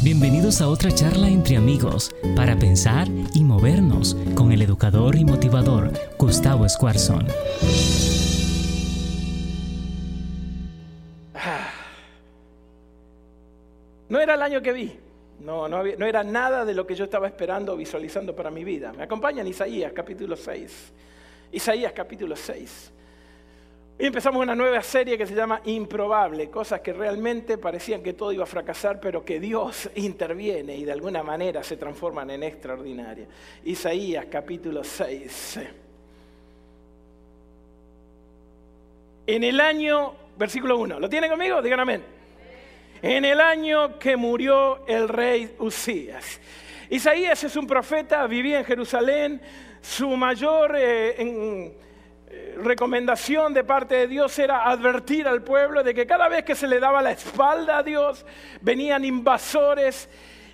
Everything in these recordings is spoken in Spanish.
Bienvenidos a otra charla entre amigos para pensar y movernos con el educador y motivador Gustavo Escuarzón. No era el año que vi, no, no, no era nada de lo que yo estaba esperando visualizando para mi vida. Me acompañan Isaías capítulo 6. Isaías capítulo 6. Y empezamos una nueva serie que se llama Improbable, cosas que realmente parecían que todo iba a fracasar, pero que Dios interviene y de alguna manera se transforman en extraordinarias. Isaías capítulo 6. En el año, versículo 1, ¿lo tienen conmigo? Digan amén. En el año que murió el rey Usías. Isaías es un profeta, vivía en Jerusalén, su mayor... Eh, recomendación de parte de Dios era advertir al pueblo de que cada vez que se le daba la espalda a Dios, venían invasores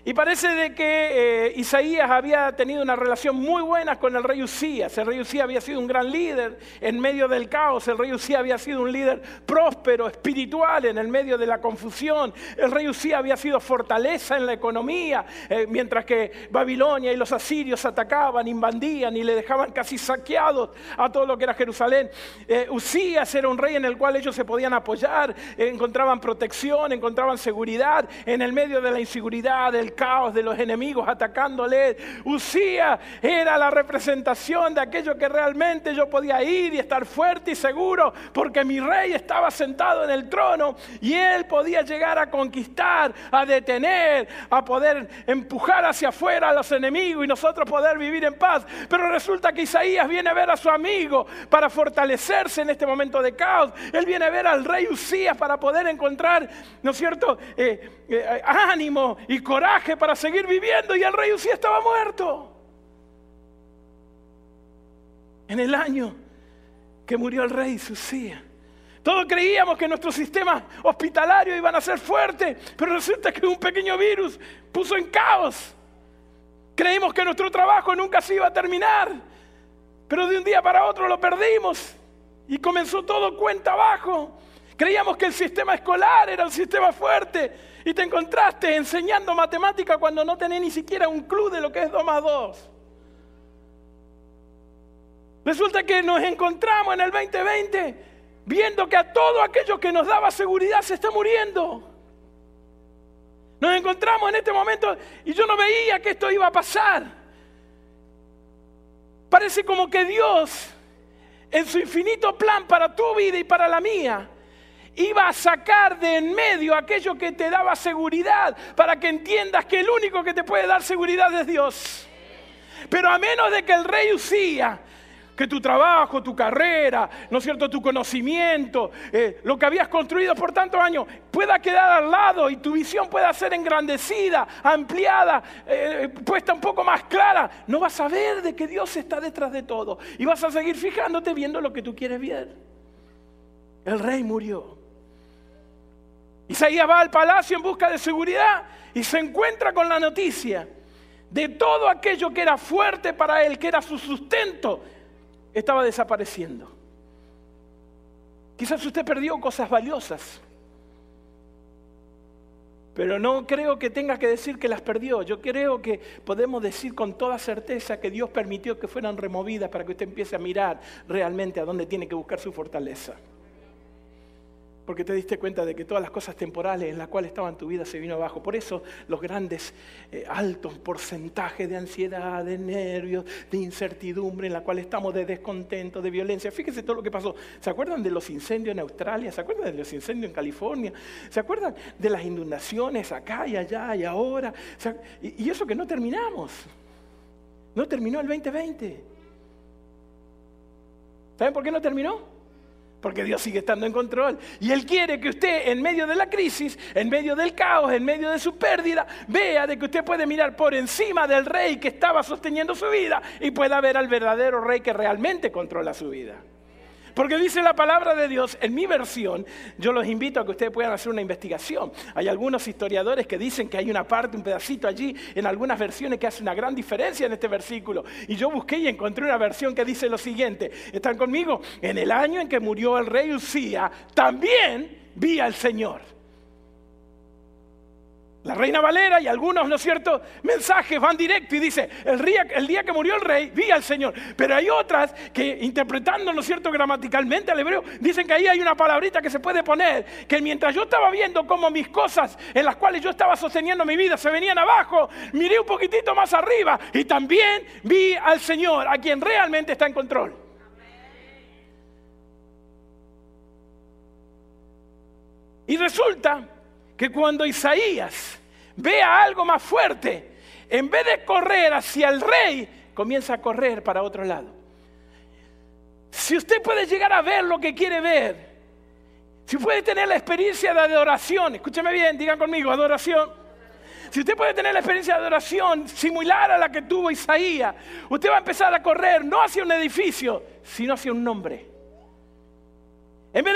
y parece de que eh, Isaías había tenido una relación muy buena con el rey Usías. El rey Usías había sido un gran líder en medio del caos. El rey Usías había sido un líder próspero, espiritual en el medio de la confusión. El rey Usías había sido fortaleza en la economía, eh, mientras que Babilonia y los asirios atacaban, invadían y le dejaban casi saqueados a todo lo que era Jerusalén. Eh, Usías era un rey en el cual ellos se podían apoyar, encontraban protección, encontraban seguridad en el medio de la inseguridad, del caos de los enemigos atacándole. Usía era la representación de aquello que realmente yo podía ir y estar fuerte y seguro, porque mi rey estaba sentado en el trono y él podía llegar a conquistar, a detener, a poder empujar hacia afuera a los enemigos y nosotros poder vivir en paz. Pero resulta que Isaías viene a ver a su amigo para fortalecerse en este momento de caos. Él viene a ver al rey Usías para poder encontrar, ¿no es cierto?, eh, eh, ánimo y coraje para seguir viviendo y el rey Usía estaba muerto. En el año que murió el rey Usía. Todos creíamos que nuestro sistema hospitalario iban a ser fuerte, pero resulta que un pequeño virus puso en caos. Creímos que nuestro trabajo nunca se iba a terminar, pero de un día para otro lo perdimos y comenzó todo cuenta abajo. Creíamos que el sistema escolar era un sistema fuerte y te encontraste enseñando matemática cuando no tenés ni siquiera un club de lo que es 2 más 2. Resulta que nos encontramos en el 2020 viendo que a todo aquello que nos daba seguridad se está muriendo. Nos encontramos en este momento y yo no veía que esto iba a pasar. Parece como que Dios, en su infinito plan para tu vida y para la mía, iba a sacar de en medio aquello que te daba seguridad para que entiendas que el único que te puede dar seguridad es Dios. Pero a menos de que el rey Usía, que tu trabajo, tu carrera, ¿no es cierto?, tu conocimiento, eh, lo que habías construido por tantos años, pueda quedar al lado y tu visión pueda ser engrandecida, ampliada, eh, puesta un poco más clara, no vas a ver de que Dios está detrás de todo y vas a seguir fijándote viendo lo que tú quieres ver. El rey murió. Isaías va al palacio en busca de seguridad y se encuentra con la noticia de todo aquello que era fuerte para él, que era su sustento, estaba desapareciendo. Quizás usted perdió cosas valiosas, pero no creo que tenga que decir que las perdió. Yo creo que podemos decir con toda certeza que Dios permitió que fueran removidas para que usted empiece a mirar realmente a dónde tiene que buscar su fortaleza porque te diste cuenta de que todas las cosas temporales en las cuales estaba en tu vida se vino abajo. Por eso los grandes, eh, altos porcentajes de ansiedad, de nervios, de incertidumbre en la cual estamos, de descontento, de violencia. Fíjense todo lo que pasó. ¿Se acuerdan de los incendios en Australia? ¿Se acuerdan de los incendios en California? ¿Se acuerdan de las inundaciones acá y allá y ahora? y eso que no terminamos. No terminó el 2020. ¿Saben por qué no terminó? Porque Dios sigue estando en control. Y Él quiere que usted en medio de la crisis, en medio del caos, en medio de su pérdida, vea de que usted puede mirar por encima del rey que estaba sosteniendo su vida y pueda ver al verdadero rey que realmente controla su vida. Porque dice la palabra de Dios, en mi versión, yo los invito a que ustedes puedan hacer una investigación. Hay algunos historiadores que dicen que hay una parte, un pedacito allí, en algunas versiones que hace una gran diferencia en este versículo. Y yo busqué y encontré una versión que dice lo siguiente. ¿Están conmigo? En el año en que murió el rey Usía, también vi al Señor. La reina Valera y algunos, ¿no es cierto?, mensajes van directo y dice, el día, el día que murió el rey, vi al Señor. Pero hay otras que interpretando, ¿no es cierto?, gramaticalmente al hebreo, dicen que ahí hay una palabrita que se puede poner, que mientras yo estaba viendo cómo mis cosas en las cuales yo estaba sosteniendo mi vida se venían abajo, miré un poquitito más arriba y también vi al Señor, a quien realmente está en control. Y resulta que cuando Isaías vea algo más fuerte, en vez de correr hacia el rey, comienza a correr para otro lado. Si usted puede llegar a ver lo que quiere ver, si puede tener la experiencia de adoración, escúcheme bien, digan conmigo, adoración. Si usted puede tener la experiencia de adoración similar a la que tuvo Isaías, usted va a empezar a correr no hacia un edificio, sino hacia un nombre.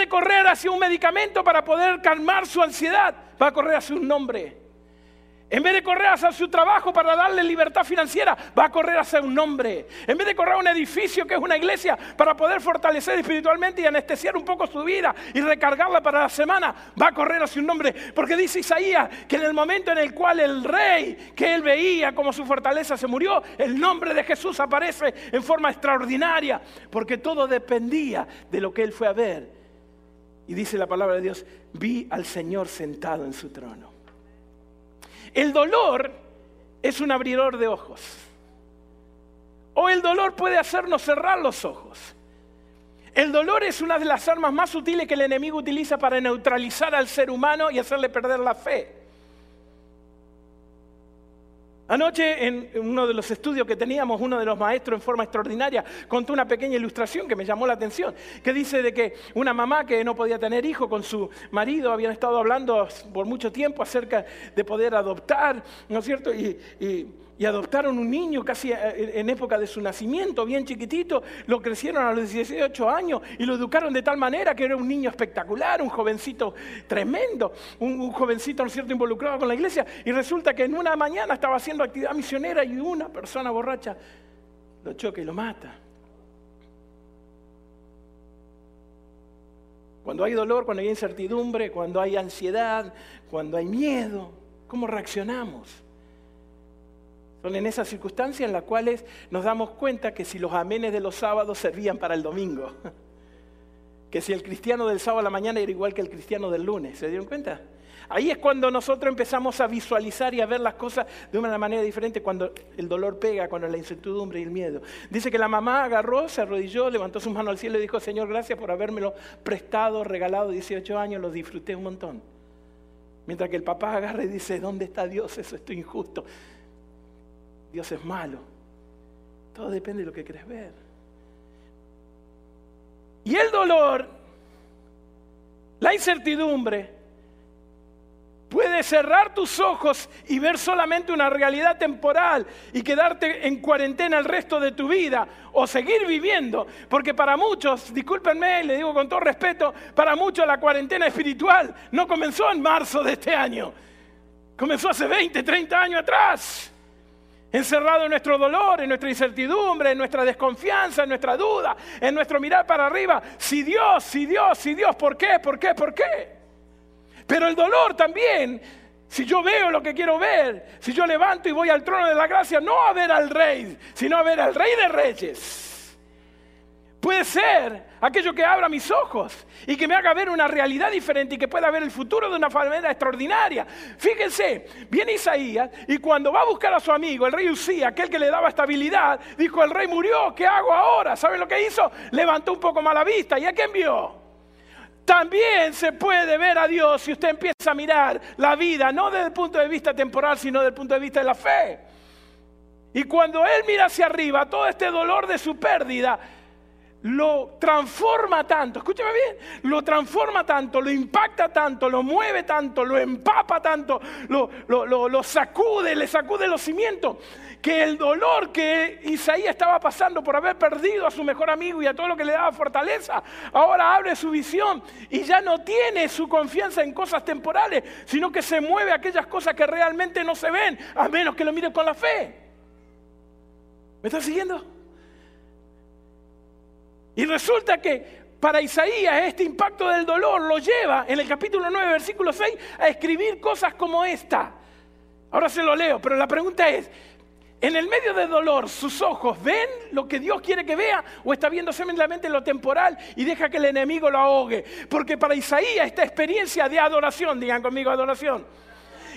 Correr hacia un medicamento para poder calmar su ansiedad, va a correr hacia un nombre. En vez de correr hacia su trabajo para darle libertad financiera, va a correr hacia un nombre. En vez de correr a un edificio que es una iglesia para poder fortalecer espiritualmente y anestesiar un poco su vida y recargarla para la semana, va a correr hacia un nombre. Porque dice Isaías que en el momento en el cual el rey que él veía como su fortaleza se murió, el nombre de Jesús aparece en forma extraordinaria. Porque todo dependía de lo que él fue a ver y dice la palabra de Dios, vi al Señor sentado en su trono. El dolor es un abridor de ojos. O el dolor puede hacernos cerrar los ojos. El dolor es una de las armas más sutiles que el enemigo utiliza para neutralizar al ser humano y hacerle perder la fe. Anoche en uno de los estudios que teníamos, uno de los maestros en forma extraordinaria contó una pequeña ilustración que me llamó la atención, que dice de que una mamá que no podía tener hijo con su marido habían estado hablando por mucho tiempo acerca de poder adoptar, ¿no es cierto? y y adoptaron un niño casi eh, en época de su nacimiento, bien chiquitito, lo crecieron a los 18 años y lo educaron de tal manera que era un niño espectacular, un jovencito tremendo, un, jovencito, ¿no cierto?, involucrado con la iglesia. Y resulta que en una mañana estaba haciendo actividad misionera y una persona borracha lo choca y lo mata. Cuando hay dolor, cuando hay incertidumbre, cuando hay ansiedad, cuando hay miedo, ¿cómo reaccionamos? Son en esas circunstancias en las cuales nos damos cuenta que si los amenes de los sábados servían para el domingo, que si el cristiano del sábado a la mañana era igual que el cristiano del lunes, ¿se dieron cuenta? Ahí es cuando nosotros empezamos a visualizar y a ver las cosas de una manera diferente, cuando el dolor pega, cuando la incertidumbre y el miedo. Dice que la mamá agarró, se arrodilló, levantó su mano al cielo y dijo, Señor, gracias por habérmelo prestado, regalado 18 años, lo disfruté un montón. Mientras que el papá agarra y dice, ¿dónde está Dios? Eso es injusto. Dios es malo. Todo depende de lo que quieres ver. Y el dolor, la incertidumbre, puede cerrar tus ojos y ver solamente una realidad temporal y quedarte en cuarentena el resto de tu vida o seguir viviendo. Porque para muchos, discúlpenme, le digo con todo respeto, para muchos la cuarentena espiritual no comenzó en marzo de este año. Comenzó hace 20, 30 años atrás encerrado en nuestro dolor, en nuestra incertidumbre, en nuestra desconfianza, en nuestra duda, en nuestro mirar para arriba. Si Dios, si Dios, si Dios, ¿por qué? ¿Por qué? ¿Por qué? Pero el dolor también, si yo veo lo que quiero ver, si yo levanto y voy al trono de la gracia, no a ver al rey, sino a ver al rey de reyes Puede ser aquello que abra mis ojos y que me haga ver una realidad diferente y que pueda ver el futuro de una manera extraordinaria. Fíjense, viene Isaías y cuando va a buscar a su amigo, el rey Usía, aquel que le daba estabilidad, dijo, el rey murió, ¿qué hago ahora? ¿Saben lo que hizo? Levantó un poco más la vista. ¿Y a quién vio? También se puede ver a Dios si usted empieza a mirar la vida, no desde el punto de vista temporal, sino desde el punto de vista de la fe. Y cuando Él mira hacia arriba, todo este dolor de su pérdida, lo transforma tanto, escúchame bien, lo transforma tanto, lo impacta tanto, lo mueve tanto, lo empapa tanto, lo, lo, sacude, le sacude los cimientos, que el dolor que Isaías estaba pasando por haber perdido a su mejor amigo y a todo lo que le daba fortaleza, ahora abre su visión y ya no tiene su confianza en cosas temporales, sino que se mueve aquellas cosas que realmente no se ven, a menos que lo mire con la fe. ¿Me estás siguiendo? Y resulta que para Isaías este impacto del dolor lo lleva en el capítulo 9, versículo 6, a escribir cosas como esta. Ahora se lo leo, pero la pregunta es, en el medio de dolor, ¿sus ojos ven lo que Dios quiere que vea o está viendo solamente lo temporal y deja que el enemigo lo ahogue? Porque para Isaías esta experiencia de adoración, digan conmigo adoración,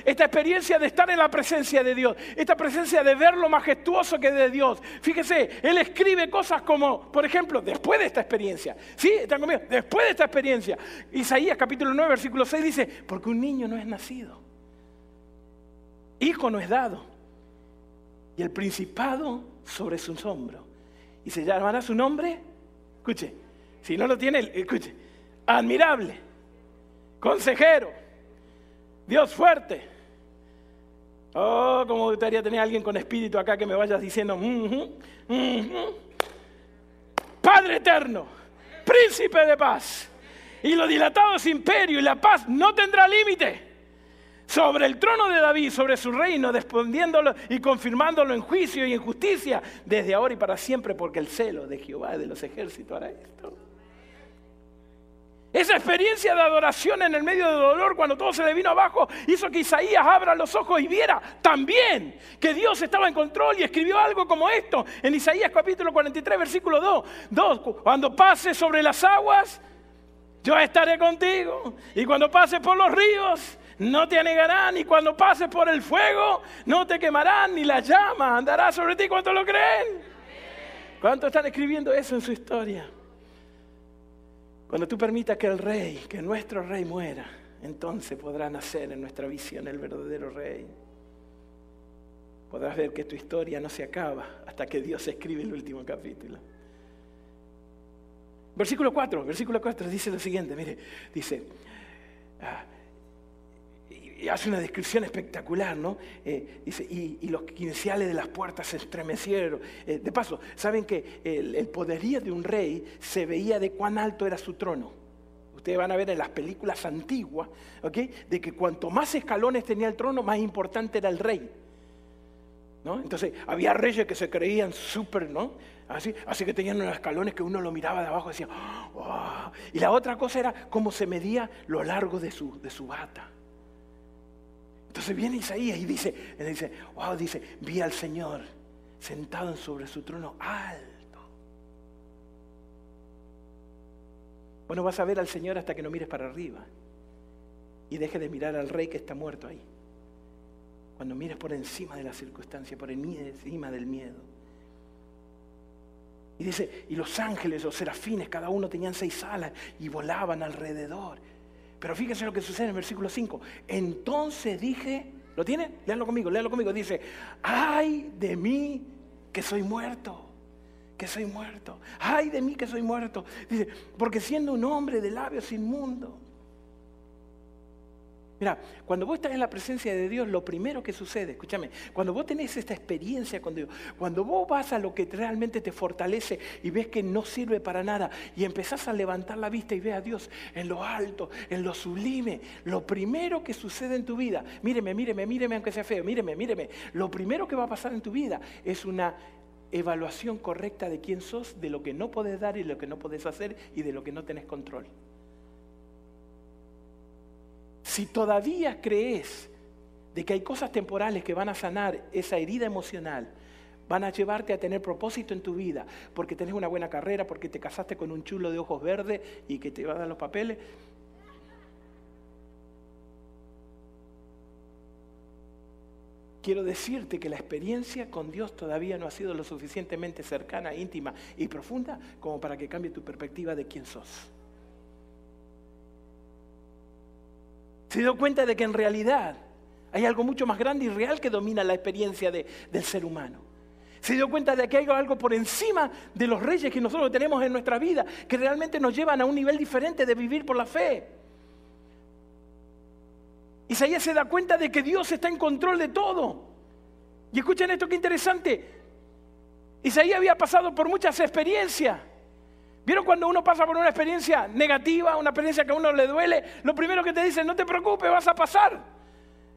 esta experiencia de estar en la presencia de Dios, esta presencia de ver lo majestuoso que es de Dios. Fíjese, él escribe cosas como, por ejemplo, después de esta experiencia, ¿sí? ¿Están conmigo? Después de esta experiencia, Isaías capítulo 9, versículo 6 dice, porque un niño no es nacido, hijo no es dado y el principado sobre sus hombros. Y se llamará su nombre, escuche, si no lo tiene, escuche, admirable, consejero, Dios fuerte. Oh, como gustaría tener a alguien con espíritu acá que me vaya diciendo, Padre eterno, príncipe de paz. Y lo dilatado es imperio y la paz no tendrá límite sobre el trono de David, sobre su reino, respondiéndolo y confirmándolo en juicio y en justicia desde ahora y para siempre, porque el celo de Jehová de los ejércitos hará esto. Esa experiencia de adoración en el medio del dolor, cuando todo se le vino abajo, hizo que Isaías abra los ojos y viera también que Dios estaba en control y escribió algo como esto en Isaías capítulo 43, versículo 2. 2 cuando pases sobre las aguas, yo estaré contigo. Y cuando pases por los ríos, no te anegarán y cuando pases por el fuego no te quemarán ni la llama andará sobre ti. ¿Cuántos lo creen? ¿Cuántos están escribiendo eso en su historia? Cuando tú permitas que el rey, que nuestro rey muera, entonces podrá nacer en nuestra visión el verdadero rey. Podrás ver que tu historia no se acaba hasta que Dios escribe el último capítulo. Versículo 4, versículo 4 dice lo siguiente, mire, dice, ah, y hace una descripción espectacular, ¿no? Eh, dice, y, los quinciales de las puertas se estremecieron. Eh, de paso, ¿saben que el, poderío de un rey se veía de cuán alto era su trono? Ustedes van a ver en las películas antiguas, ¿ok? De que cuanto más escalones tenía el trono, más importante era el rey. ¿No? Entonces, había reyes que se creían súper, ¿no? Así, así que tenían unos escalones que uno lo miraba de abajo y decía, oh". y la otra cosa era cómo se medía lo largo de su, de su bata. Entonces viene Isaías y dice, dice, wow, dice, vi al Señor sentado sobre su trono alto. Bueno, vas a ver al Señor hasta que no mires para arriba y deje de mirar al rey que está muerto ahí. Cuando mires por encima de la circunstancia, por encima del miedo. Y dice, y los ángeles, los serafines, cada uno tenían seis alas y volaban alrededor. Pero fíjense lo que sucede en el versículo 5. Entonces dije, ¿lo tiene? Léanlo conmigo, léanlo conmigo. Dice, ay de mí que soy muerto, que soy muerto. Ay de mí que soy muerto. Dice, porque siendo un hombre de labios inmundos Mira, cuando vos estás en la presencia de Dios, lo primero que sucede, escúchame, cuando vos tenés esta experiencia con Dios, cuando vos vas a lo que realmente te fortalece y ves que no sirve para nada y empezás a levantar la vista y ves a Dios en lo alto, en lo sublime, lo primero que sucede en tu vida, míreme, míreme, míreme aunque sea feo, míreme, míreme, lo primero que va a pasar en tu vida es una evaluación correcta de quién sos, de lo que no podés dar y lo que no podés hacer y de lo que no tenés control. Si todavía crees de que hay cosas temporales que van a sanar esa herida emocional, van a llevarte a tener propósito en tu vida, porque tenés una buena carrera, porque te casaste con un chulo de ojos verdes y que te va a dar los papeles. Quiero decirte que la experiencia con Dios todavía no ha sido lo suficientemente cercana, íntima y profunda como para que cambie tu perspectiva de quién sos. Se dio cuenta de que en realidad hay algo mucho más grande y real que domina la experiencia del ser humano. Se dio cuenta de que hay algo por encima de los reyes que nosotros tenemos en nuestra vida, que realmente nos llevan a un nivel diferente de vivir por la fe. Isaías se da cuenta de que Dios está en control de todo. Y escuchen esto, qué interesante. Isaías había pasado por muchas experiencias. ¿Vieron cuando uno pasa por una experiencia negativa, una experiencia que a uno le duele? Lo primero que te dicen, no te preocupes, vas a pasar.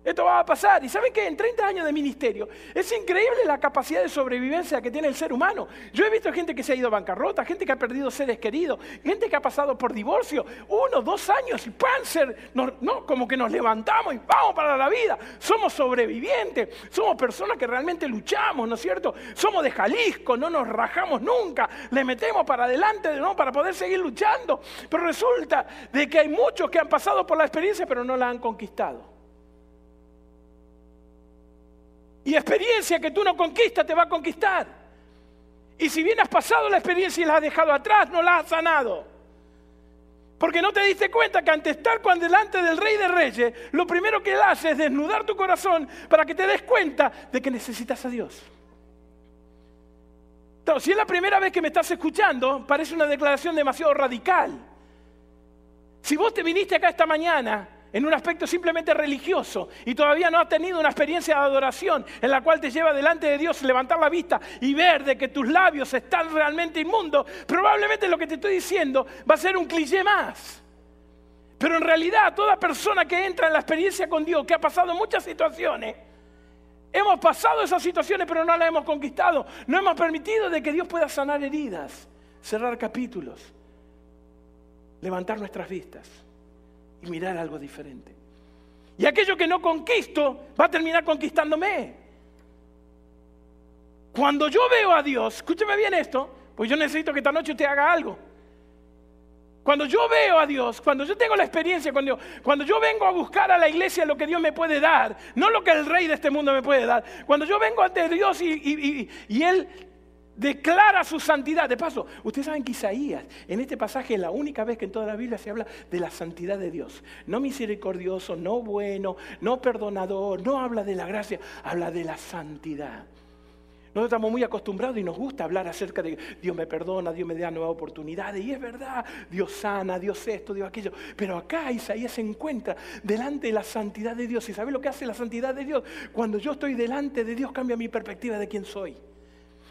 Esto va a pasar. ¿Y saben qué? En 30 años de ministerio es increíble la capacidad de sobrevivencia que tiene el ser humano. Yo he visto gente que se ha ido a bancarrota, gente que ha perdido seres queridos, gente que ha pasado por divorcio, uno, dos años y cáncer, no, como que nos levantamos y vamos para la vida. Somos sobrevivientes, somos personas que realmente luchamos, ¿no es cierto? Somos de Jalisco, no nos rajamos nunca, le metemos para adelante ¿no? para poder seguir luchando. Pero resulta de que hay muchos que han pasado por la experiencia pero no la han conquistado. Y experiencia que tú no conquistas te va a conquistar. Y si bien has pasado la experiencia y la has dejado atrás, no la has sanado. Porque no te diste cuenta que ante estar cuando delante del Rey de Reyes, lo primero que él hace es desnudar tu corazón para que te des cuenta de que necesitas a Dios. Entonces, si es la primera vez que me estás escuchando, parece una declaración demasiado radical. Si vos te viniste acá esta mañana en un aspecto simplemente religioso y todavía no has tenido una experiencia de adoración en la cual te lleva delante de Dios levantar la vista y ver de que tus labios están realmente inmundos, probablemente lo que te estoy diciendo va a ser un cliché más. Pero en realidad toda persona que entra en la experiencia con Dios, que ha pasado muchas situaciones, hemos pasado esas situaciones pero no las hemos conquistado, no hemos permitido de que Dios pueda sanar heridas, cerrar capítulos, levantar nuestras vistas y mirar algo diferente. Y aquello que no conquisto va a terminar conquistándome. Cuando yo veo a Dios, escúcheme bien esto, pues yo necesito que esta noche usted haga algo. Cuando yo veo a Dios, cuando yo tengo la experiencia con Dios, cuando yo vengo a buscar a la iglesia lo que Dios me puede dar, no lo que el rey de este mundo me puede dar, cuando yo vengo ante Dios y, y Él declara su santidad. De paso, ustedes saben que Isaías, en este pasaje, es la única vez que en toda la Biblia se habla de la santidad de Dios. No misericordioso, no bueno, no perdonador, no habla de la gracia, habla de la santidad. Nosotros estamos muy acostumbrados y nos gusta hablar acerca de Dios me perdona, Dios me da nuevas oportunidades. Y es verdad, Dios sana, Dios esto, Dios aquello. Pero acá Isaías se encuentra delante de la santidad de Dios. ¿Y sabe lo que hace la santidad de Dios? Cuando yo estoy delante de Dios cambia mi perspectiva de quién soy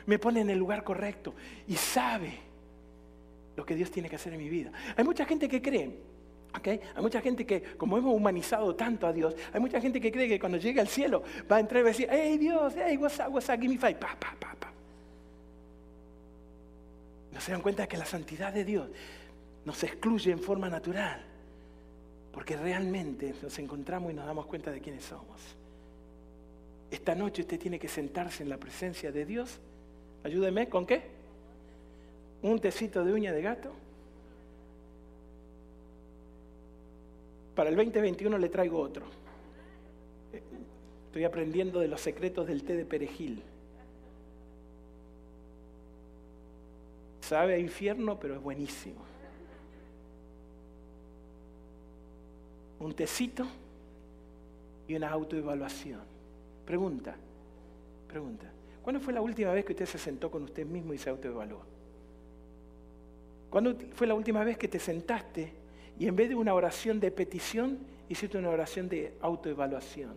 me pone en el lugar correcto y sabe lo que Dios tiene que hacer en mi vida. Hay mucha gente que cree, ¿okay? hay mucha gente que, como hemos humanizado tanto a Dios, hay mucha gente que cree que cuando llegue al cielo va a entrar y va a decir, hey Dios, hey, what's up, what's up, give me five, pa, pa, pa, pa. No se dan cuenta que la santidad de Dios nos excluye en forma natural, porque realmente nos encontramos y nos damos cuenta de quiénes somos. Esta noche usted tiene que sentarse en la presencia de Dios Ayúdeme, ¿con qué? Un tecito de uña de gato. Para el 2021 le traigo otro. Estoy aprendiendo de los secretos del té de perejil. Sabe a infierno, pero es buenísimo. Un tecito y una autoevaluación. Pregunta, pregunta. ¿Cuándo fue la última vez que usted se sentó con usted mismo y se autoevaluó? ¿Cuándo fue la última vez que te sentaste y en vez de una oración de petición, hiciste una oración de autoevaluación?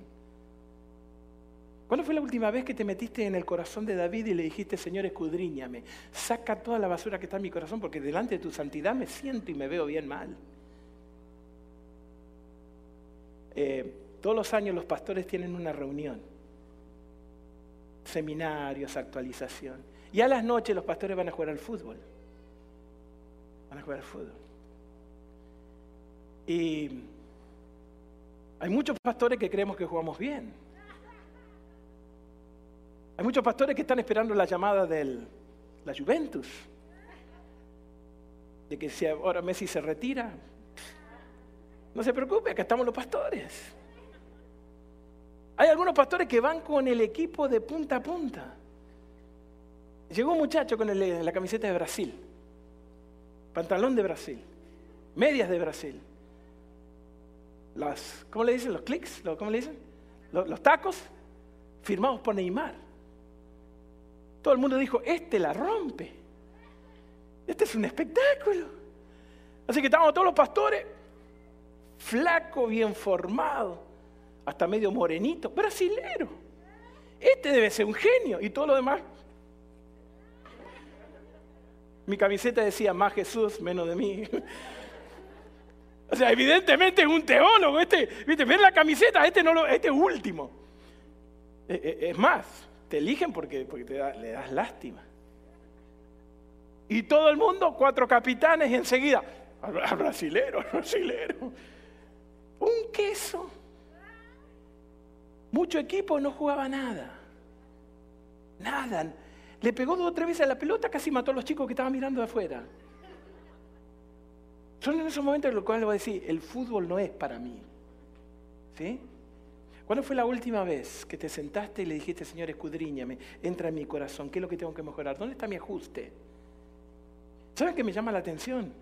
¿Cuándo fue la última vez que te metiste en el corazón de David y le dijiste, Señor, escudriñame, saca toda la basura que está en mi corazón, porque delante de tu santidad me siento y me veo bien mal? Eh, todos los años los pastores tienen una reunión seminarios, actualización. Y a las noches los pastores van a jugar al fútbol. Van a jugar al fútbol. Y hay muchos pastores que creemos que jugamos bien. Hay muchos pastores que están esperando la llamada de la Juventus. De que si ahora Messi se retira, no se preocupe, acá estamos los pastores. Hay algunos pastores que van con el equipo de punta a punta. Llegó un muchacho con la camiseta de Brasil, pantalón de Brasil, medias de Brasil, las, ¿cómo le dicen? Los clics, ¿cómo le dicen? Los, los tacos firmados por Neymar. Todo el mundo dijo, este la rompe. Este es un espectáculo. Así que estábamos todos los pastores, flaco, bien formado hasta medio morenito, brasilero. Este debe ser un genio y todo lo demás. Mi camiseta decía más Jesús, menos de mí. O sea, evidentemente es un teólogo. Este, ¿viste? Ven la camiseta, este, no lo, este es último. Eh, eh, es más, te eligen porque, porque te le das lástima. Y todo el mundo, cuatro capitanes enseguida. Al brasilero, al brasilero. Un queso. Mucho equipo no jugaba nada. Nada. Le pegó dos o tres veces a la pelota, casi mató a los chicos que estaban mirando de afuera. Son en esos momentos en los cuales le voy a decir, el fútbol no es para mí. ¿Sí? ¿Cuándo fue la última vez que te sentaste y le dijiste, Señor, escudriñame, entra en mi corazón, qué es lo que tengo que mejorar? ¿Dónde está mi ajuste? ¿Saben qué me llama la atención?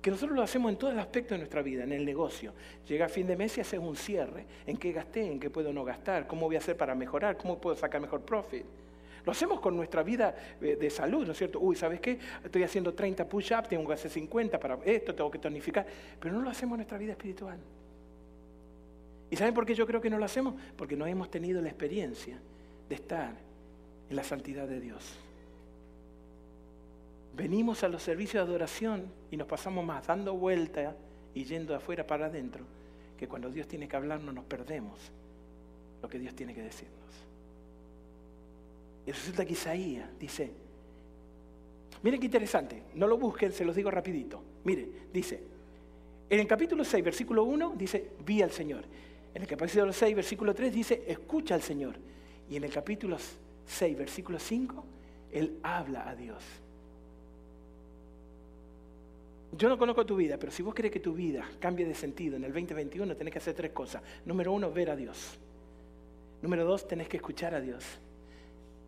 Que nosotros lo hacemos en todo el aspecto de nuestra vida, en el negocio. Llega a fin de mes y haces un cierre. ¿En qué gasté? ¿En qué puedo no gastar? ¿Cómo voy a hacer para mejorar? ¿Cómo puedo sacar mejor profit? Lo hacemos con nuestra vida eh, de salud, ¿no es cierto? Uy, ¿sabes qué? Estoy haciendo 30 push-ups, tengo que hacer 50 para esto, tengo que tonificar. Pero no lo hacemos en nuestra vida espiritual. ¿Y saben por qué yo creo que no lo hacemos? Porque no hemos tenido la experiencia de estar en la santidad de Dios. Venimos a los servicios de adoración y nos pasamos más dando vuelta y yendo de afuera para adentro, que cuando Dios tiene que hablarnos nos perdemos lo que Dios tiene que decirnos. Y resulta que Isaías dice, miren qué interesante, no lo busquen, se los digo rapidito. Mire, dice, en el capítulo 6, versículo 1, dice, vi al Señor. En el capítulo 6, versículo 3, dice, escucha al Señor. Y en el capítulo 6, versículo 5, Él habla a Dios. Yo no conozco tu vida, pero si vos querés que tu vida cambie de sentido en el 2021, tenés que hacer tres cosas. Número uno, ver a Dios. Número dos, tenés que escuchar a Dios.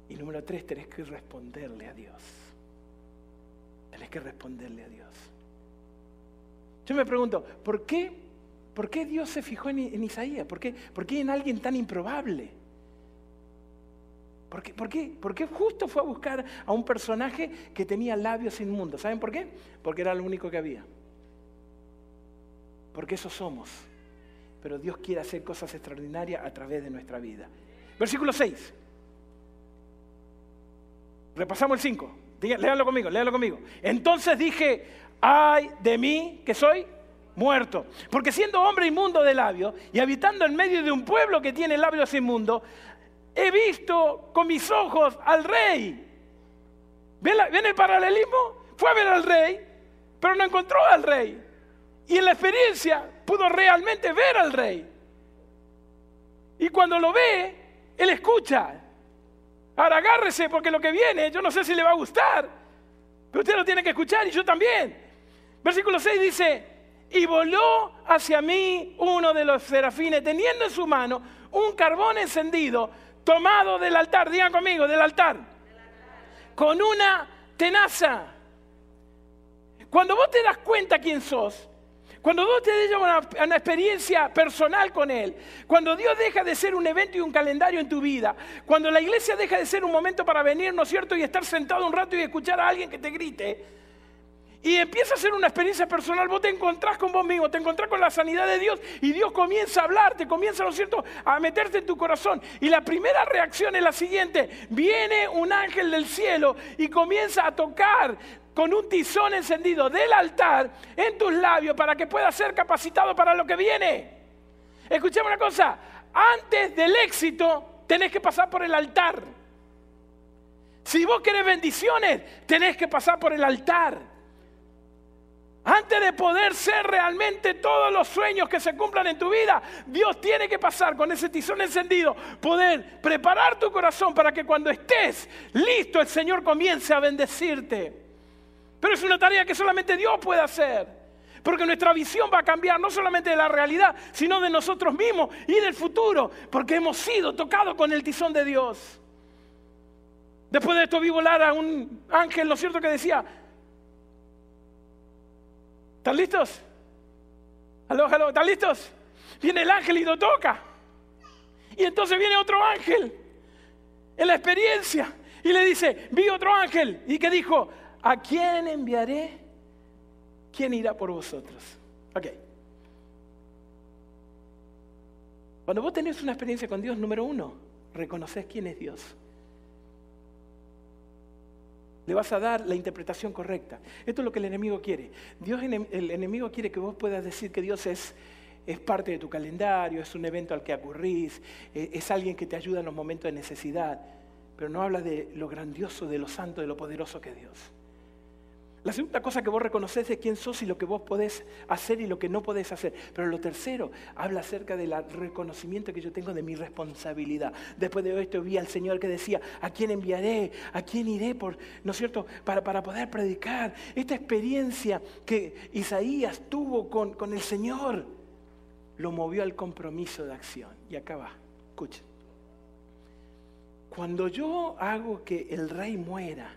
Y número tres, tenés que responderle a Dios. Tenés que responderle a Dios. Yo me pregunto, ¿por qué, por qué Dios se fijó en, Isaías? ¿Por qué, ¿Por qué en alguien tan improbable? ¿Por qué, por, qué, ¿Por qué justo fue a buscar a un personaje que tenía labios inmundos? ¿Saben por qué? Porque era lo único que había. Porque eso somos. Pero Dios quiere hacer cosas extraordinarias a través de nuestra vida. Versículo 6. Repasamos el 5. Léanlo conmigo, léanlo conmigo. Entonces dije, ay de mí que soy muerto. Porque siendo hombre inmundo de labios y habitando en medio de un pueblo que tiene labios inmundos, he visto con mis ojos al rey. ¿Ven, ¿Ven, el paralelismo? Fue a ver al rey, pero no encontró al rey. Y en la experiencia pudo realmente ver al rey. Y cuando lo ve, él escucha. Ahora agárrese porque lo que viene, yo no sé si le va a gustar, pero usted lo tiene que escuchar y yo también. Versículo 6 dice, y voló hacia mí uno de los serafines, teniendo en su mano un carbón encendido, tomado del altar, digan conmigo, del altar, con una tenaza. Cuando vos te das cuenta quién sos, cuando Dios te lleva una, experiencia personal con Él, cuando Dios deja de ser un evento y un calendario en tu vida, cuando la iglesia deja de ser un momento para venir, ¿no es cierto?, y estar sentado un rato y escuchar a alguien que te grite, y empieza a ser una experiencia personal, vos te encontrás con vos mismo, te encontrás con la sanidad de Dios y Dios comienza a hablarte, comienza, ¿no cierto?, a meterte en tu corazón. Y la primera reacción es la siguiente, viene un ángel del cielo y comienza a tocar con un tizón encendido del altar en tus labios para que puedas ser capacitado para lo que viene. Escuchemos una cosa, antes del éxito tenés que pasar por el altar. Si vos querés bendiciones, tenés que pasar por el altar. Antes de poder ser realmente todos los sueños que se cumplan en tu vida, Dios tiene que pasar con ese tizón encendido, poder preparar tu corazón para que cuando estés listo el Señor comience a bendecirte. Pero es una tarea que solamente Dios puede hacer. Porque nuestra visión va a cambiar no solamente de la realidad, sino de nosotros mismos y del futuro. Porque hemos sido tocados con el tizón de Dios. Después de esto vi volar a un ángel, ¿no es cierto? Que decía, ¿están listos? ¿Aló, aló? ¿Están listos? Viene el ángel y lo toca. Y entonces viene otro ángel en la experiencia y le dice, vi otro ángel. ¿Y que dijo? ¿a quién enviaré? ¿Quién irá por vosotros? Ok. Cuando vos tenés una experiencia con Dios, número uno, reconoces quién es Dios. Le vas a dar la interpretación correcta. Esto es lo que el enemigo quiere. Dios, el enemigo quiere que vos puedas decir que Dios es, es parte de tu calendario, es un evento al que acurrís, e, es alguien que te ayuda en los momentos de necesidad, pero no habla de lo grandioso, de lo santo, de lo poderoso que es Dios. La segunda cosa que vos reconoces es quién sos y lo que vos podés hacer y lo que no podés hacer. Pero lo tercero, habla acerca del reconocimiento que yo tengo de mi responsabilidad. Después de esto vi al Señor que decía, ¿a quién enviaré? ¿A quién iré? Por, ¿No es cierto? Para, para poder predicar. Esta experiencia que Isaías tuvo con, con el Señor lo movió al compromiso de acción. Y acá va, escuchen. Cuando yo hago que el rey muera,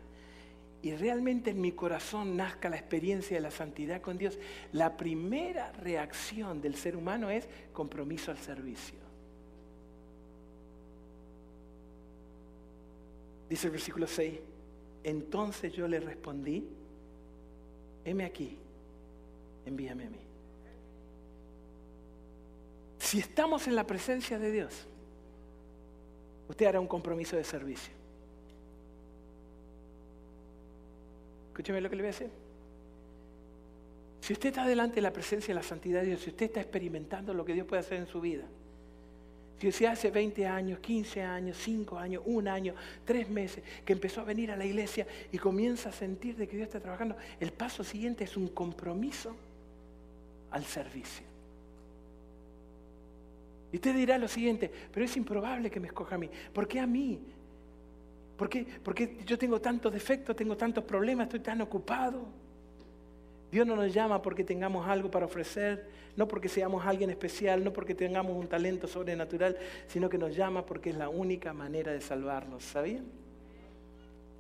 y realmente en mi corazón nazca la experiencia de la santidad con Dios, la primera reacción del ser humano es compromiso al servicio. Dice el versículo 6, entonces yo le respondí, heme aquí, envíame a mí. Si estamos en la presencia de Dios, usted hará un compromiso de servicio. Escúcheme lo que le voy a decir. Si usted está delante de la presencia de la santidad de Dios, si usted está experimentando lo que Dios puede hacer en su vida, si usted hace 20 años, 15 años, 5 años, un año, 3 meses, que empezó a venir a la iglesia y comienza a sentir de que Dios está trabajando, el paso siguiente es un compromiso al servicio. Y usted dirá lo siguiente, pero es improbable que me escoja a mí. ¿Por qué a mí? ¿Por qué? Porque yo tengo tantos defectos, tengo tantos problemas, estoy tan ocupado. Dios no nos llama porque tengamos algo para ofrecer, no porque seamos alguien especial, no porque tengamos un talento sobrenatural, sino que nos llama porque es la única manera de salvarnos. ¿Sabían?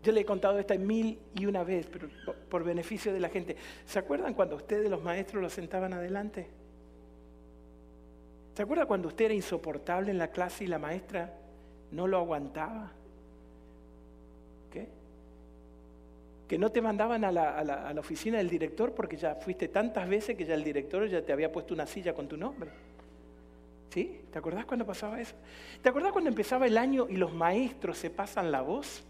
Yo le he contado esta mil y una vez, pero por beneficio de la gente. ¿Se acuerdan cuando ustedes, los maestros, los sentaban adelante? ¿Se acuerdan cuando usted era insoportable en la clase y la maestra no lo aguantaba? Que no te mandaban a la, oficina del director porque ya fuiste tantas veces que ya el director ya te había puesto una silla con tu nombre. ¿Sí? ¿Te acordás cuando pasaba eso? ¿Te acordás cuando empezaba el año y los maestros se pasan la voz?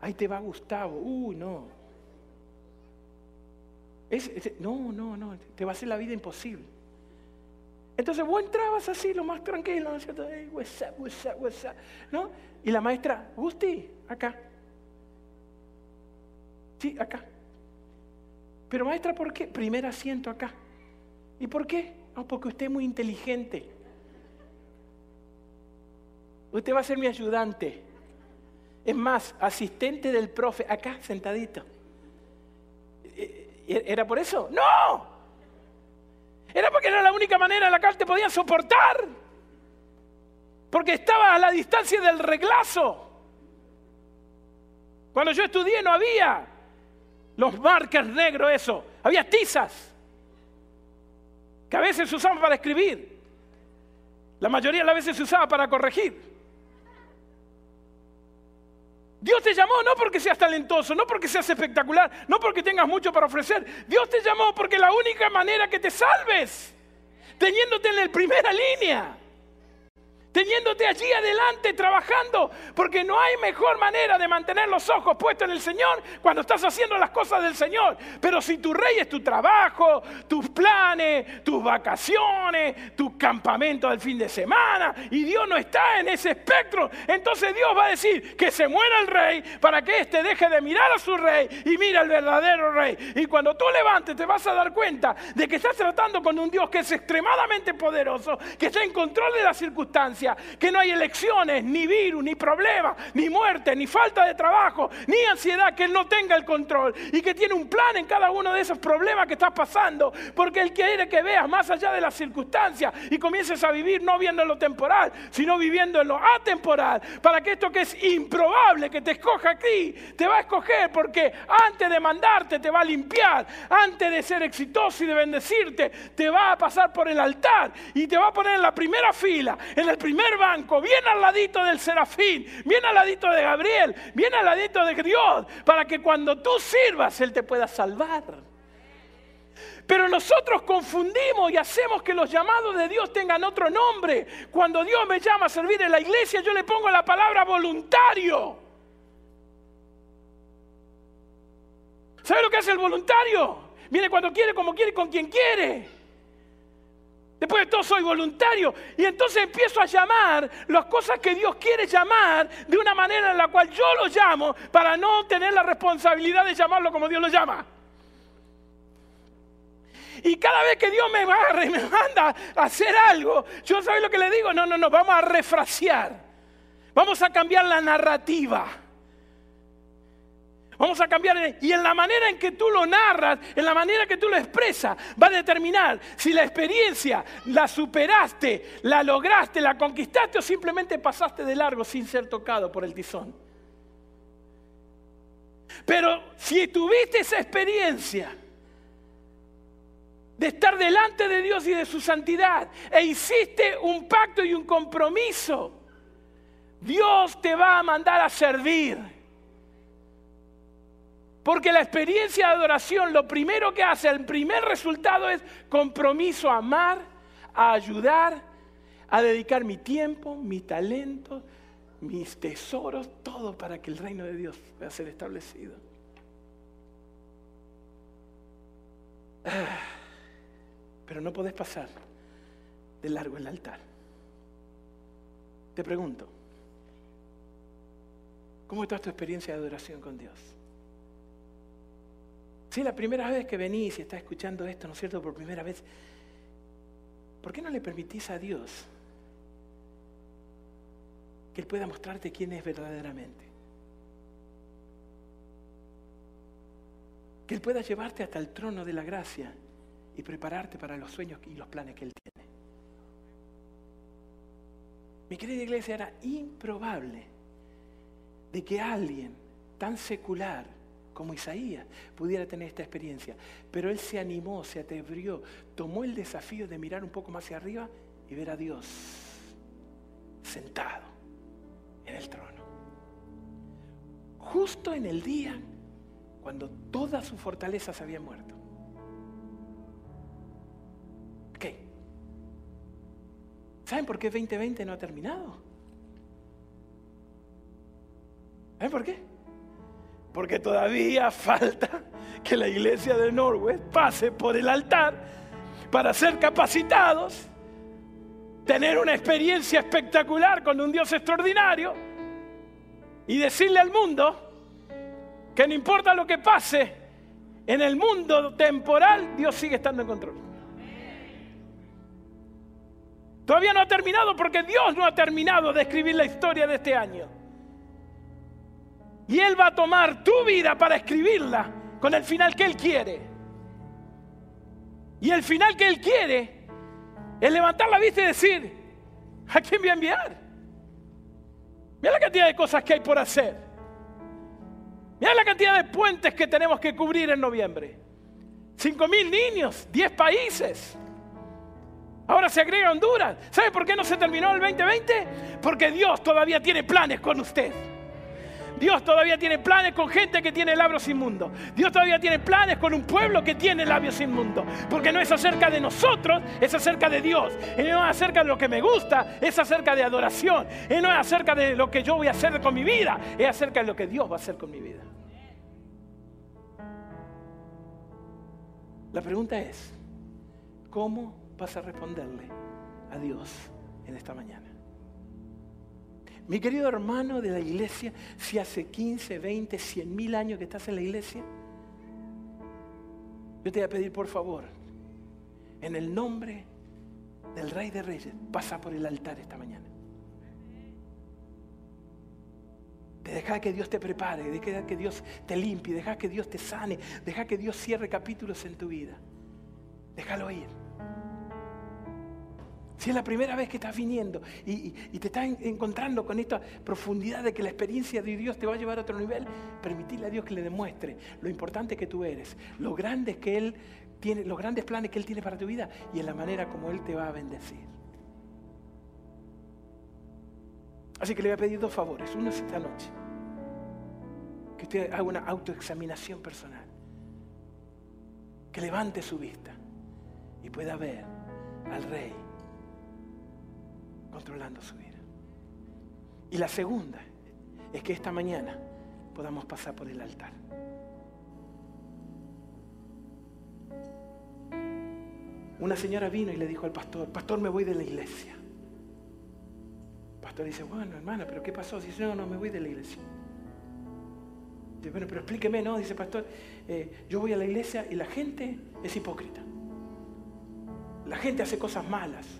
Ahí te va Gustavo. Uy, no. no, no, no. Te va a hacer la vida imposible. Entonces vos entrabas así, lo más tranquilo, ¿no cierto? ¿No? Y la maestra, Gusti, acá. Sí, acá. Pero maestra, ¿por qué? Primer asiento acá. ¿Y por qué? No, porque usted es muy inteligente. Usted va a ser mi ayudante. Es más, asistente del profe, acá sentadito. ¿E-, ¿Era por eso? No. Era porque era la única manera en la cual te podían soportar. Porque estaba a la distancia del reglazo. Cuando yo estudié no había los markers negros, eso. Había tizas que a veces se usaban para escribir. La mayoría de las veces se usaba para corregir. Dios te llamó no porque seas talentoso, no porque seas espectacular, no porque tengas mucho para ofrecer. Dios te llamó porque la única manera que te salves, teniéndote en la primera línea, teniéndote allí adelante trabajando, porque no hay mejor manera de mantener los ojos puestos en el Señor cuando estás haciendo las cosas del Señor. Pero si tu rey es tu trabajo, tus planes, tus vacaciones, tu campamento del fin de semana, y Dios no está en ese espectro, entonces Dios va a decir que se muera el rey para que éste deje de mirar a su rey y mira al verdadero rey. Y cuando tú levantes te vas a dar cuenta de que estás tratando con un Dios que es extremadamente poderoso, que está en control de las circunstancias que no hay elecciones, ni virus, ni problemas, ni muerte, ni falta de trabajo, ni ansiedad, que Él no tenga el control y que tiene un plan en cada uno de esos problemas que estás pasando, porque Él quiere que veas más allá de las circunstancias y comiences a vivir no viendo en lo temporal, sino viviendo en lo atemporal, para que esto que es improbable que te escoja aquí, te va a escoger porque antes de mandarte te va a limpiar, antes de ser exitoso y de bendecirte, te va a pasar por el altar y te va a poner en la primera fila, en el primer primer banco, bien al ladito del serafín, bien al ladito de Gabriel, bien al ladito de Dios, para que cuando tú sirvas Él te pueda salvar. Pero nosotros confundimos y hacemos que los llamados de Dios tengan otro nombre. Cuando Dios me llama a servir en la iglesia, yo le pongo la palabra voluntario. ¿Sabe lo que hace el voluntario? Viene cuando quiere, como quiere, con quien quiere. Después de todo soy voluntario. Y entonces empiezo a llamar las cosas que Dios quiere llamar de una manera en la cual yo lo llamo para no tener la responsabilidad de llamarlo como Dios lo llama. Y cada vez que Dios me agarra y me manda a hacer algo, yo sabes lo que le digo, no, no, no, vamos a refrasear. Vamos a cambiar la narrativa. Vamos a cambiar. Y en la manera en que tú lo narras, en la manera que tú lo expresas, va a determinar si la experiencia la superaste, la lograste, la conquistaste o simplemente pasaste de largo sin ser tocado por el tizón. Pero si tuviste esa experiencia de estar delante de Dios y de su santidad e hiciste un pacto y un compromiso, Dios te va a mandar a servir. Porque la experiencia de adoración lo primero que hace, el primer resultado es compromiso a amar, a ayudar, a dedicar mi tiempo, mi talento, mis tesoros, todo para que el reino de Dios pueda ser establecido. Ah, pero no podés pasar de largo el altar. Te pregunto, ¿cómo está tu experiencia de adoración con Dios? Si la primera vez que venís y estás escuchando esto, ¿no es cierto? Por primera vez, ¿por qué no le permitís a Dios que Él pueda mostrarte quién es verdaderamente? Que Él pueda llevarte hasta el trono de la gracia y prepararte para los sueños y los planes que Él tiene. Mi querida iglesia, era improbable de que alguien tan secular, como Isaías pudiera tener esta experiencia. Pero él se animó, se atrevió, tomó el desafío de mirar un poco más hacia arriba y ver a Dios sentado en el trono. Justo en el día cuando toda su fortaleza se había muerto. ¿Saben por qué 2020 no ha terminado? ¿Saben por qué? Porque todavía falta que la iglesia de Norway pase por el altar para ser capacitados, tener una experiencia espectacular con un Dios extraordinario y decirle al mundo que no importa lo que pase en el mundo temporal, Dios sigue estando en control. Todavía no ha terminado porque Dios no ha terminado de escribir la historia de este año. Y Él va a tomar tu vida para escribirla con el final que Él quiere. Y el final que Él quiere es levantar la vista y decir, ¿a quién voy a enviar? Mira la cantidad de cosas que hay por hacer. Mira la cantidad de puentes que tenemos que cubrir en noviembre. Cinco mil niños, diez países. Ahora se agrega Honduras. ¿Sabe por qué no se terminó el 2020? Porque Dios todavía tiene planes con usted. Dios todavía tiene planes con gente que tiene labios inmundos. Dios todavía tiene planes con un pueblo que tiene labios inmundos. Porque no es acerca de nosotros, es acerca de Dios. Y no es acerca de lo que me gusta, es acerca de adoración. Y no es acerca de lo que yo voy a hacer con mi vida, es acerca de lo que Dios va a hacer con mi vida. La pregunta es, ¿cómo vas a responderle a Dios en esta mañana? Mi querido hermano de la iglesia, si hace 15, 20, 100 mil años que estás en la iglesia, yo te voy a pedir por favor, en el nombre del Rey de Reyes, pasa por el altar esta mañana. Te deja que Dios te prepare, deja que Dios te limpie, deja que Dios te sane, deja que Dios cierre capítulos en tu vida. Déjalo ir. Si es la primera vez que estás viniendo y, te estás encontrando con esta profundidad de que la experiencia de Dios te va a llevar a otro nivel, permitirle a Dios que le demuestre lo importante que tú eres, lo grandes que Él tiene, los grandes planes que Él tiene para tu vida y en la manera como Él te va a bendecir. Así que le voy a pedir dos favores. Uno es esta noche. Que usted haga una autoexaminación personal. Que levante su vista y pueda ver al Rey controlando su vida. Y la segunda es que esta mañana podamos pasar por el altar. Una señora vino y le dijo al pastor, pastor, me voy de la iglesia. El pastor dice, bueno, hermana, pero ¿qué pasó? Dice, no, no, me voy de la iglesia. Dice, bueno, pero explíqueme, ¿no? Dice, pastor, eh, yo voy a la iglesia y la gente es hipócrita. La gente hace cosas malas.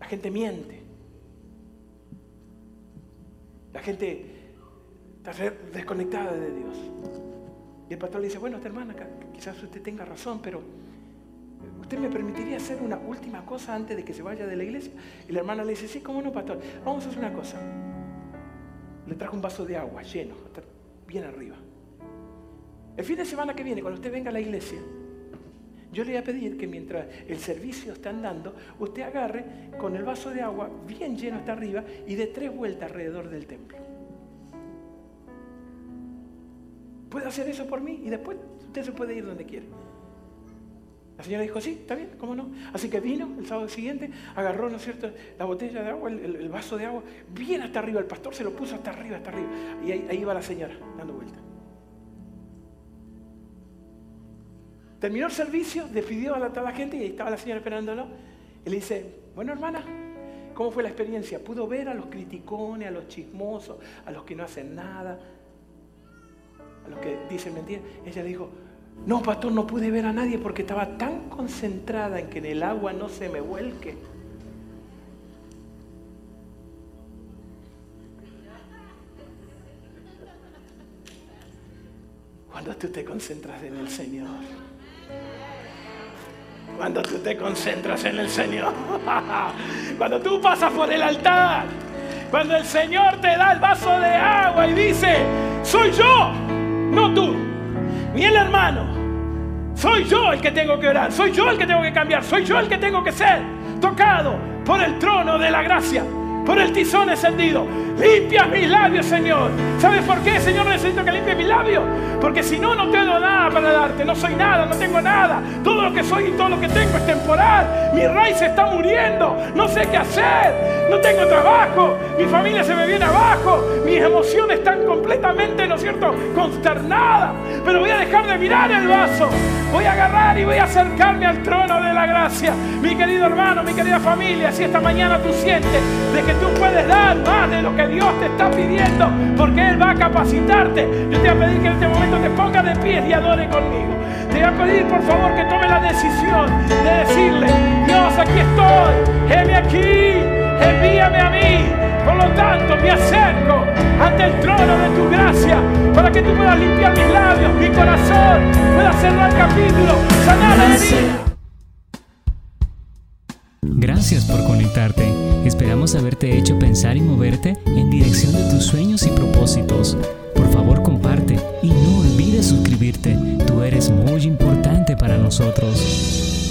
La gente miente. La gente está desconectada de Dios. Y el pastor le dice, bueno, esta hermana, quizás usted tenga razón, pero ¿usted me permitiría hacer una última cosa antes de que se vaya de la iglesia? Y la hermana le dice, sí, cómo no, pastor, vamos a hacer una cosa. Le trajo un vaso de agua lleno, bien arriba. El fin de semana que viene, cuando usted venga a la iglesia, yo le voy a pedir que mientras el servicio está andando, usted agarre con el vaso de agua bien lleno hasta arriba y dé tres vueltas alrededor del templo. ¿Puede hacer eso por mí? Y después usted se puede ir donde quiere. La señora dijo, sí, está bien, ¿cómo no? Así que vino el sábado siguiente, agarró, ¿no es cierto?, la botella de agua, el, vaso de agua, bien hasta arriba, el pastor se lo puso hasta arriba, hasta arriba. Y ahí, ahí iba la señora, dando vuelta. Terminó el servicio, despidió a toda la gente y ahí estaba la señora esperándolo. Y le dice, bueno hermana, ¿cómo fue la experiencia? ¿Pudo ver a los criticones, a los chismosos, a los que no hacen nada, a los que dicen mentiras? Ella dijo, no, pastor, no pude ver a nadie porque estaba tan concentrada en que en el agua no se me vuelque. Cuando tú te concentras en el Señor. Cuando tú te concentras en el Señor. Cuando tú pasas por el altar. Cuando el Señor te da el vaso de agua y dice, soy yo, no tú, ni el hermano. Soy yo el que tengo que orar, soy yo el que tengo que cambiar, soy yo el que tengo que ser tocado por el trono de la gracia por el tizón encendido. Limpia mis labios, Señor. ¿Sabes por qué, Señor, necesito que limpie mis labios? Porque si no, no tengo nada para darte. No soy nada, no tengo nada. Todo lo que soy y todo lo que tengo es temporal. Mi raíz está muriendo. No sé qué hacer. No tengo trabajo. Mi familia se me viene abajo. Mis emociones están completamente, ¿no es cierto?, consternadas. Pero voy a dejar de mirar el vaso. Voy a agarrar y voy a acercarme al trono de la gracia. Mi querido hermano, mi querida familia, si esta mañana tú sientes de que tú puedes dar más de lo que Dios te está pidiendo, porque Él va a capacitarte. Yo te voy a pedir que en este momento te pongas de pie y adore conmigo. Te voy a pedir, por favor, que tome la decisión de decirle, Dios, aquí estoy, heme aquí, envíame a mí. Por lo tanto, me acerco ante el trono de tu gracia para que tú puedas limpiar mis labios, mi corazón, pueda cerrar el capítulo, sanar la herida. Gracias por conectarte. Haberte hecho pensar y moverte en dirección de tus sueños y propósitos. Por favor, comparte y no olvides suscribirte. Tú eres muy importante para nosotros.